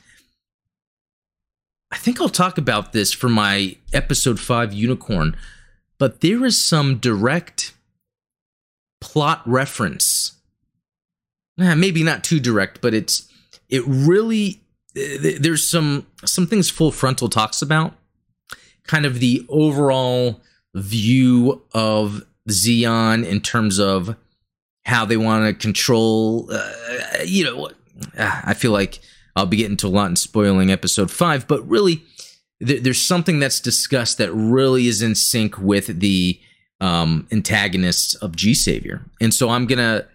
I think I'll talk about this for my episode five unicorn, but there is some direct plot reference. Eh, maybe not too direct, but it's it really there's some some things full frontal talks about kind of the overall view of Zeon in terms of how they want to control. Uh, you know, uh, I feel like I'll be getting to a lot in spoiling episode five, but really, th- there's something that's discussed that really is in sync with the um, antagonists of G Savior, and so I'm gonna.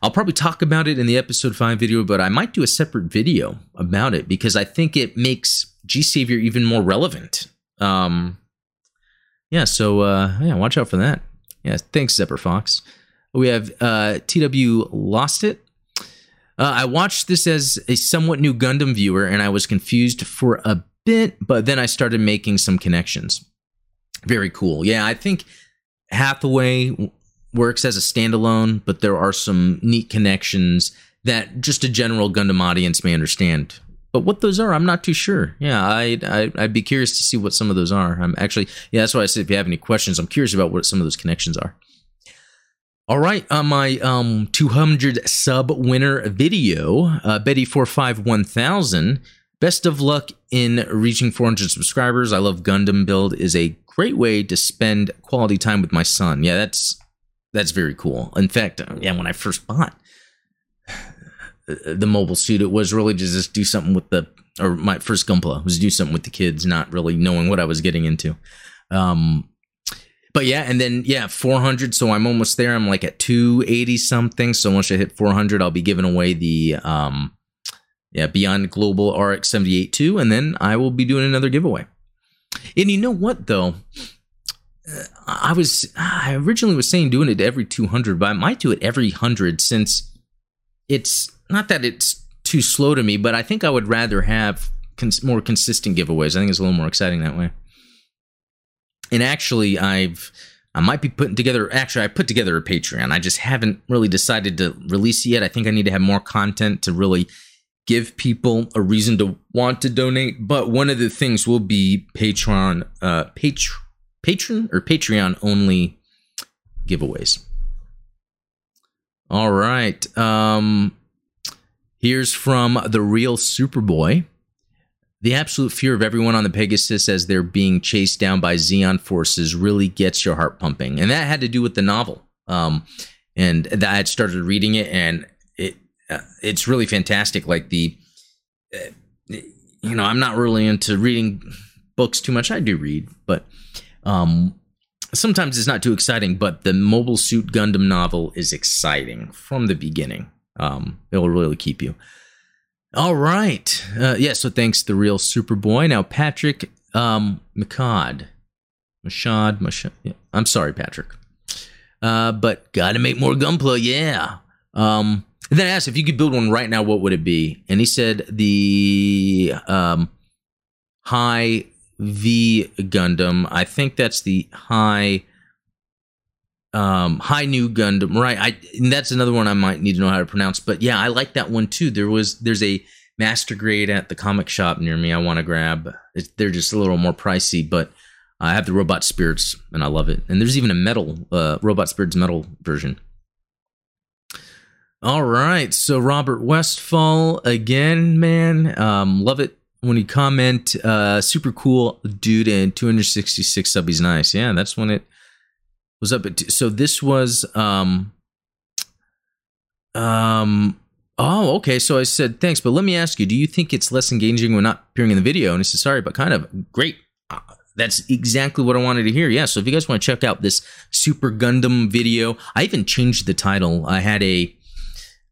I'll probably talk about it in the episode five video, but I might do a separate video about it because I think it makes G Savior even more relevant. Um, yeah, so uh, yeah, watch out for that. Yeah, thanks, Zephyr Fox. We have uh, TW Lost It. Uh, I watched this as a somewhat new Gundam viewer, and I was confused for a bit, but then I started making some connections. Very cool. Yeah, I think Hathaway works as a standalone, but there are some neat connections that just a general Gundam audience may understand. But what those are, I'm not too sure. Yeah, I'd, I'd, be curious to see what some of those are. I'm actually, yeah, that's why I said if you have any questions, I'm curious about what some of those connections are. All right, on my um 200 sub winner video, uh, Betty four five one thousand. Best of luck in reaching 400 subscribers. I love Gundam Build is a great way to spend quality time with my son. Yeah, that's that's very cool. In fact, uh, yeah, when I first bought [SIGHS] the mobile suit, it was really to just do something with the or my first Gunpla was do something with the kids, not really knowing what I was getting into. Um, but yeah, and then yeah, 400. So I'm almost there. I'm like at 280 something. So once I hit 400, I'll be giving away the um, yeah Beyond Global RX 78 2, and then I will be doing another giveaway. And you know what though? Uh, I was I originally was saying doing it every 200, but I might do it every 100 since it's not that it's too slow to me, but I think I would rather have cons- more consistent giveaways. I think it's a little more exciting that way and actually i've i might be putting together actually i put together a patreon i just haven't really decided to release it yet i think i need to have more content to really give people a reason to want to donate but one of the things will be patreon uh patr- patron or patreon only giveaways all right um here's from the real superboy The absolute fear of everyone on the Pegasus as they're being chased down by Zeon forces really gets your heart pumping. And that had to do with the novel. Um, and I had started reading it, and uh, it's really fantastic. Like the, uh, you know, I'm not really into reading books too much. I do read, but um, sometimes it's not too exciting. But the Mobile Suit Gundam novel is exciting from the beginning. Um, it will really keep you. All right. Uh, yeah, so thanks, the real Superboy. Now, Patrick um, McCod. Mashad, Mashad. Yeah. I'm sorry, Patrick. Uh, but gotta make more Gunpla, yeah. Um, and then I asked if you could build one right now, what would it be? And he said the um, High V Gundam. I think that's the High um high new gundam right? I and that's another one i might need to know how to pronounce. But yeah i like that one too. There was there's a master grade at the comic shop near me i want to grab. It's, they're just a little more pricey but i have the robot spirits and i love it. And there's even a metal uh robot spirits metal version all right so robert westfall again man. Um love it when you comment uh super cool dude and 266 subbies nice. Yeah that's when it was up at so this was um um oh okay so i said thanks but let me ask you do you think it's less engaging when not appearing in the video? And he said sorry but kind of. Great. Uh, that's exactly what i wanted to hear. Yeah so if you guys want to check out this super gundam video i even changed the title. I had a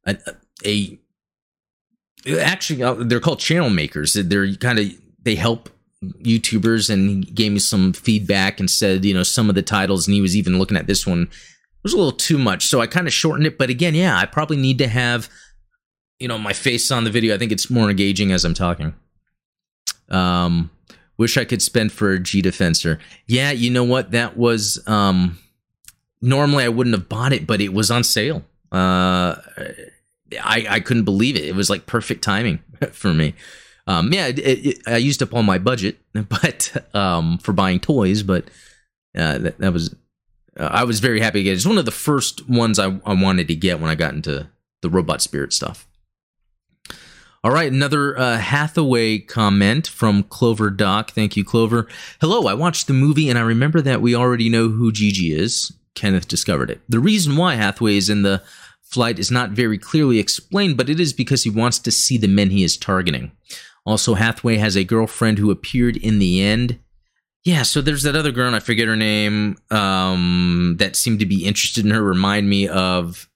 a, a actually uh, they're called channel makers they're kind of they help YouTubers and gave me some feedback and said, you know, some of the titles, and he was even looking at this one It was a little too much. So I kind of shortened it. But again, yeah, I probably need to have, you know, my face on the video. I think it's more engaging as I'm talking. Um, wish I could spend for a G Defensor. Yeah, you know what? That was um normally I wouldn't have bought it, but it was on sale. Uh I, I couldn't believe it. It was like perfect timing [LAUGHS] for me um, yeah, it, it, I used up all my budget, [LAUGHS] but um, for buying toys, but uh, that, that, was uh, I was very happy to get. It. It's one of the first ones I, I wanted to get when I got into the robot spirit stuff. All right, another uh, Hathaway comment from Clover Doc. Thank you, Clover. Hello, I watched the movie and I remember that we already know who Gigi is. Kenneth discovered it. The reason why Hathaway is in the flight is not very clearly explained, but it is because he wants to see the men he is targeting. Also, Hathaway has a girlfriend who appeared in the end. Yeah, so there's that other girl, I forget her name, um, that seemed to be interested in her. Remind me of,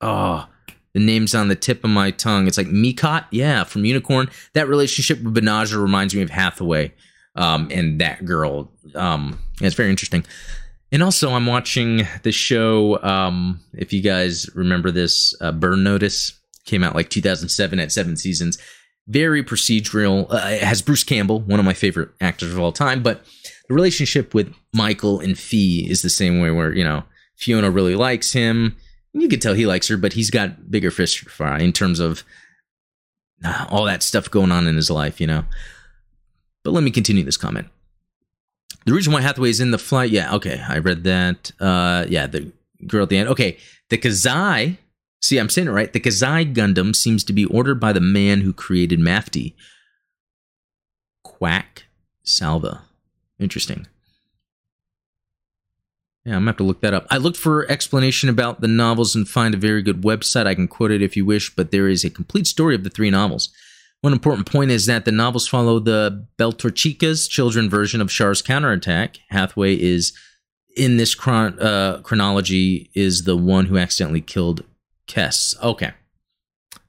oh, the name's on the tip of my tongue. It's like Micott, yeah, from Unicorn. That relationship with Banagher reminds me of Hathaway um, and that girl. Um, it's very interesting. And also, I'm watching the show. Um, if you guys remember this, uh, Burn Notice came out like 2007 at seven seasons very procedural. Uh, it has Bruce Campbell, one of my favorite actors of all time, but the relationship with Michael and Fee is the same way where, you know, Fiona really likes him. You can tell he likes her, but he's got bigger fish to fry in terms of uh, all that stuff going on in his life, you know. But let me continue this comment. The reason why Hathaway is in the flight, yeah, okay, I read that. Uh, yeah, the girl at the end. Okay, the Kazai See, I'm saying it right. The Kazai Gundam seems to be ordered by the man who created Mafty. Quack Salver. Interesting. Yeah, I'm gonna have to look that up. I looked for explanation about the novels and find a very good website. I can quote it if you wish, but there is a complete story of the three novels. One important point is that the novels follow the Beltorchika's children version of Char's counterattack. Hathaway is in this chron- uh, chronology is the one who accidentally killed Quess. Okay.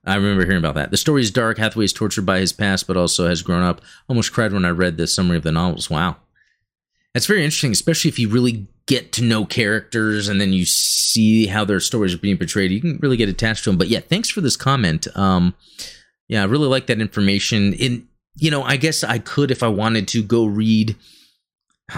I remember hearing about that. The story is dark. Hathaway is tortured by his past, but also has grown up. Almost cried when I read the summary of the novels. Wow. That's very interesting, especially if you really get to know characters and then you see how their stories are being portrayed. You can really get attached to them. But yeah, thanks for this comment. Um, yeah, I really like that information. In you know, I guess I could if I wanted to go read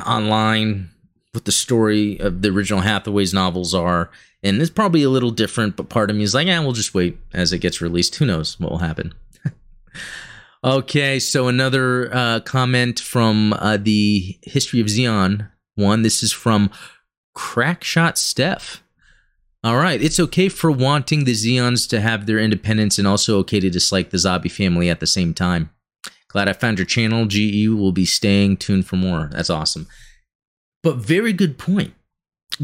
online what the story of the original Hathaway's novels are and it's probably a little different, but part of me is like, yeah, we'll just wait as it gets released. Who knows what will happen? [LAUGHS] okay, so another uh, comment from uh, the History of Zeon one. This is from Crackshot Steph. All right, it's okay for wanting the Zeons to have their independence and also okay to dislike the Zabi family at the same time. Glad I found your channel. GE will be staying tuned for more. That's awesome. But very good point.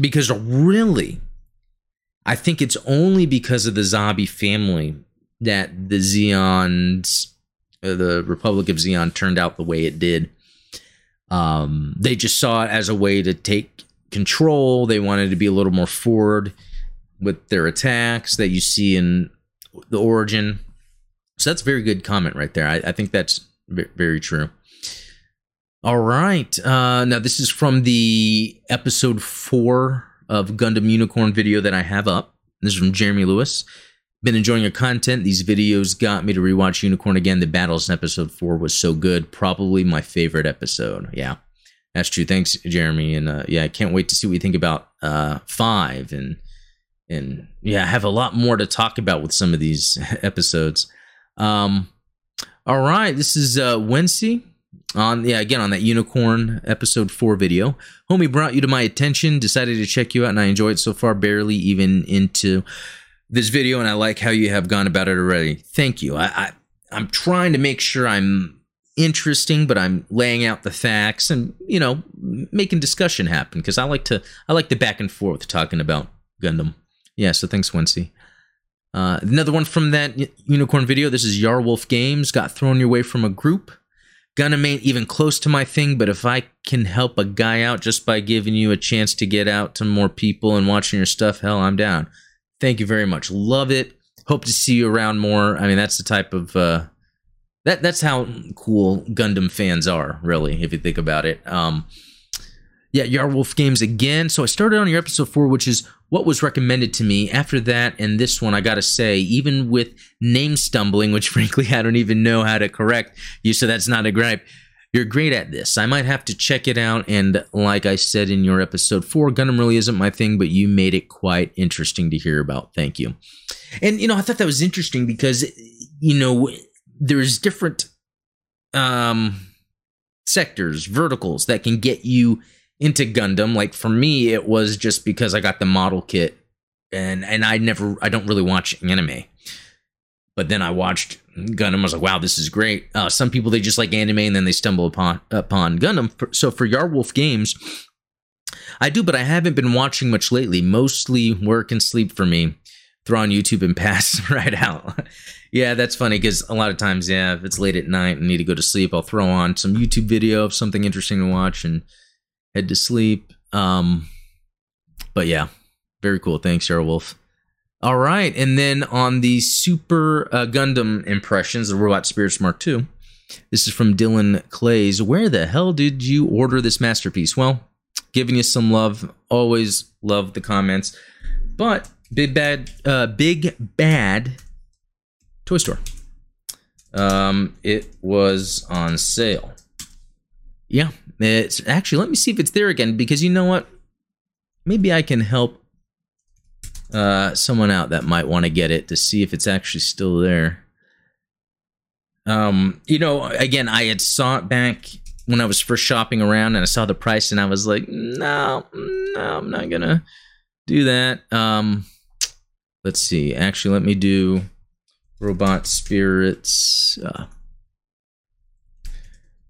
Because really, I think it's only because of the Zabi family that the Zeons, the Republic of Zeon, turned out the way it did. Um, they just saw it as a way to take control. They wanted to be a little more forward with their attacks that you see in the origin. So that's a very good comment right there. I, I think that's very true. All right. Uh, now, this is from the episode four of Gundam Unicorn video that I have up. This is from Jeremy Lewis. Been enjoying your content. These videos got me to rewatch Unicorn again. The battles in episode four was so good. Probably my favorite episode. Yeah, that's true. Thanks, Jeremy. And uh, yeah, I can't wait to see what you think about uh, five and and yeah, I have a lot more to talk about with some of these [LAUGHS] episodes. Um, all right, this is uh, Wednesday on yeah again on that unicorn episode 4 video. Homie brought you to my attention decided to check you out and i enjoyed it so far barely even into this video and i like how you have gone about it already. Thank you. I, I i'm trying to make sure i'm interesting but i'm laying out the facts and you know making discussion happen because i like to i like the back and forth talking about gundam yeah so thanks Wincy. Uh, another one from that unicorn video this is yarwolf games got thrown your way from a group Gundam ain't even close to my thing, but if I can help a guy out just by giving you a chance to get out to more people and watching your stuff, hell, I'm down. Thank you very much. Love it. Hope to see you around more. I mean, that's the type of uh, that that's how cool Gundam fans are, really, if you think about it. Um, yeah, Yarwolf games again. So I started on your episode four, which is what was recommended to me. After that, and this one, I gotta say, even with name stumbling, which [LAUGHS] frankly I don't even know how to correct you, so that's not a gripe. You're great at this. I might have to check it out. And like I said in your episode four, Gundam really isn't my thing, but you made it quite interesting to hear about. Thank you. And you know, I thought that was interesting because you know there's different um sectors, verticals that can get you into Gundam. Like for me, it was just because I got the model kit, and and I never, I don't really watch anime. But then I watched Gundam. I was like, wow, this is great. Uh, some people they just like anime, and then they stumble upon upon Gundam. So for Yarwolf Games, I do, but I haven't been watching much lately. Mostly work and sleep for me. Throw on YouTube and [LAUGHS] pass right out. yeah, that's funny because a lot of times, yeah, if it's late at night and need to go to sleep, I'll throw on some YouTube video of something interesting to watch and head to sleep. Um, but yeah, very cool. Thanks, Wolf. All right, and then on the Super uh, Gundam impressions, the Robot Spirits Mark II. This is from Dylan Clays. Where the hell did you order this masterpiece? Well, giving you some love. Always love the comments. But big bad, uh, big bad toy store. Um, it was on sale. Yeah, it's actually, let me see if it's there again because you know what? Maybe I can help uh, someone out that might want to get it to see if it's actually still there. Um, you know, again, I had saw it back when I was first shopping around and I saw the price and I was like, no, no, I'm not gonna do that. Um, let's see. Actually, let me do Robot Spirits uh,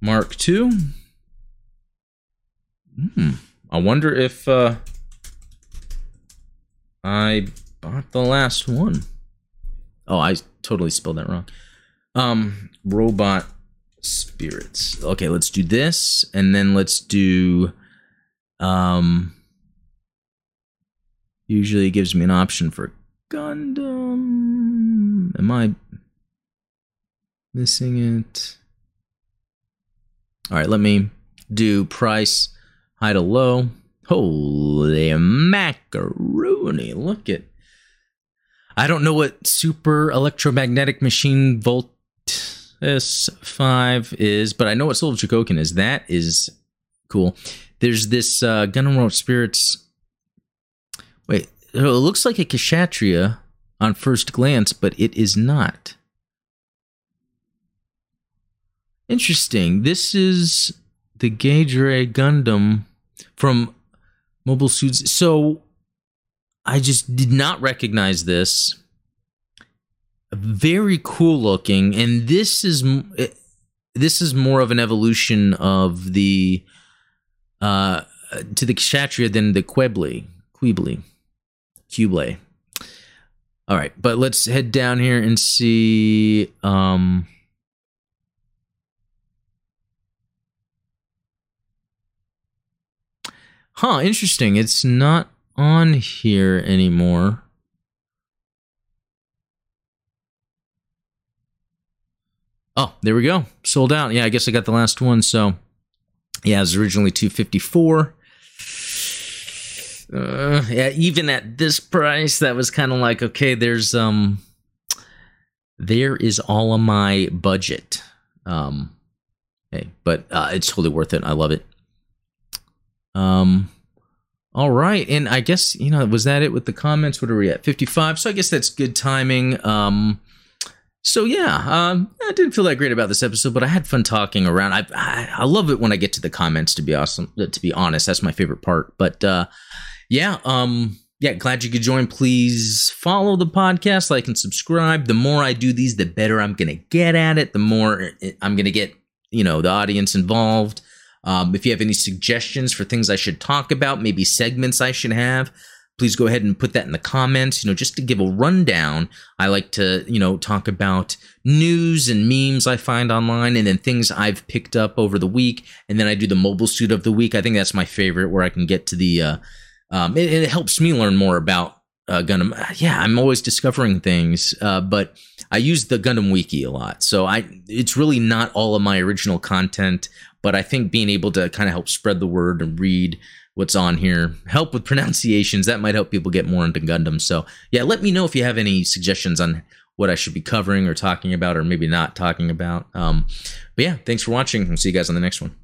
Mark II. Hmm. I wonder if uh, I bought the last one. Oh, I totally spelled that wrong. Um, robot spirits. Okay, let's do this, and then let's do. Um, usually gives me an option for Gundam. Am I missing it? All right, let me do price high to low. Holy macaroni. Look at. I don't know what super electromagnetic machine Voltes V is, but I know what Soul of Chogokin is. That is cool. There's this uh, Gundam World Spirits. Wait, it looks like a Kshatriya on first glance, but it is not. Interesting. This is the Gage Ray Gundam from Mobile Suits. So I just did not recognize this. Very cool looking, and this is this is more of an evolution of the uh to the kshatriya than the Qebli, Qebli, Qble. All right, but let's head down here and see. Um, huh, interesting. It's not on here anymore. Oh, there we go. Sold out. Yeah, I guess I got the last one. So, yeah, it was originally 254 uh, yeah, even at this price, that was kind of like okay. There's um, there is all of my budget. Um, hey, but uh, it's totally worth it. I love it. Um, all right, and I guess you know was that it with the comments? What are we at? Fifty five. So I guess that's good timing. Um, so yeah, um, I didn't feel that great about this episode, but I had fun talking around. I, I I love it when I get to the comments. To be awesome, to be honest, that's my favorite part. But uh, yeah, um, yeah, glad you could join. Please follow the podcast, like and subscribe. The more I do these, the better I'm gonna get at it. The more I'm gonna get, you know, the audience involved. Um, if you have any suggestions for things I should talk about, maybe segments I should have, please go ahead and put that in the comments. You know, just to give a rundown, I like to, you know, talk about news and memes I find online and then things I've picked up over the week. And then I do the mobile suit of the week. I think that's my favorite where I can get to the, uh, um, it, it, helps me learn more about uh, Gundam. Yeah, I'm always discovering things, uh, but I use the Gundam Wiki a lot. So I, it's really not all of my original content, but I think being able to kind of help spread the word and read what's on here, help with [LAUGHS] pronunciations, that might help people get more into Gundam. So yeah, let me know if you have any suggestions on what I should be covering or talking about, or maybe not talking about. Um, but yeah, thanks for watching. I'll see you guys on the next one.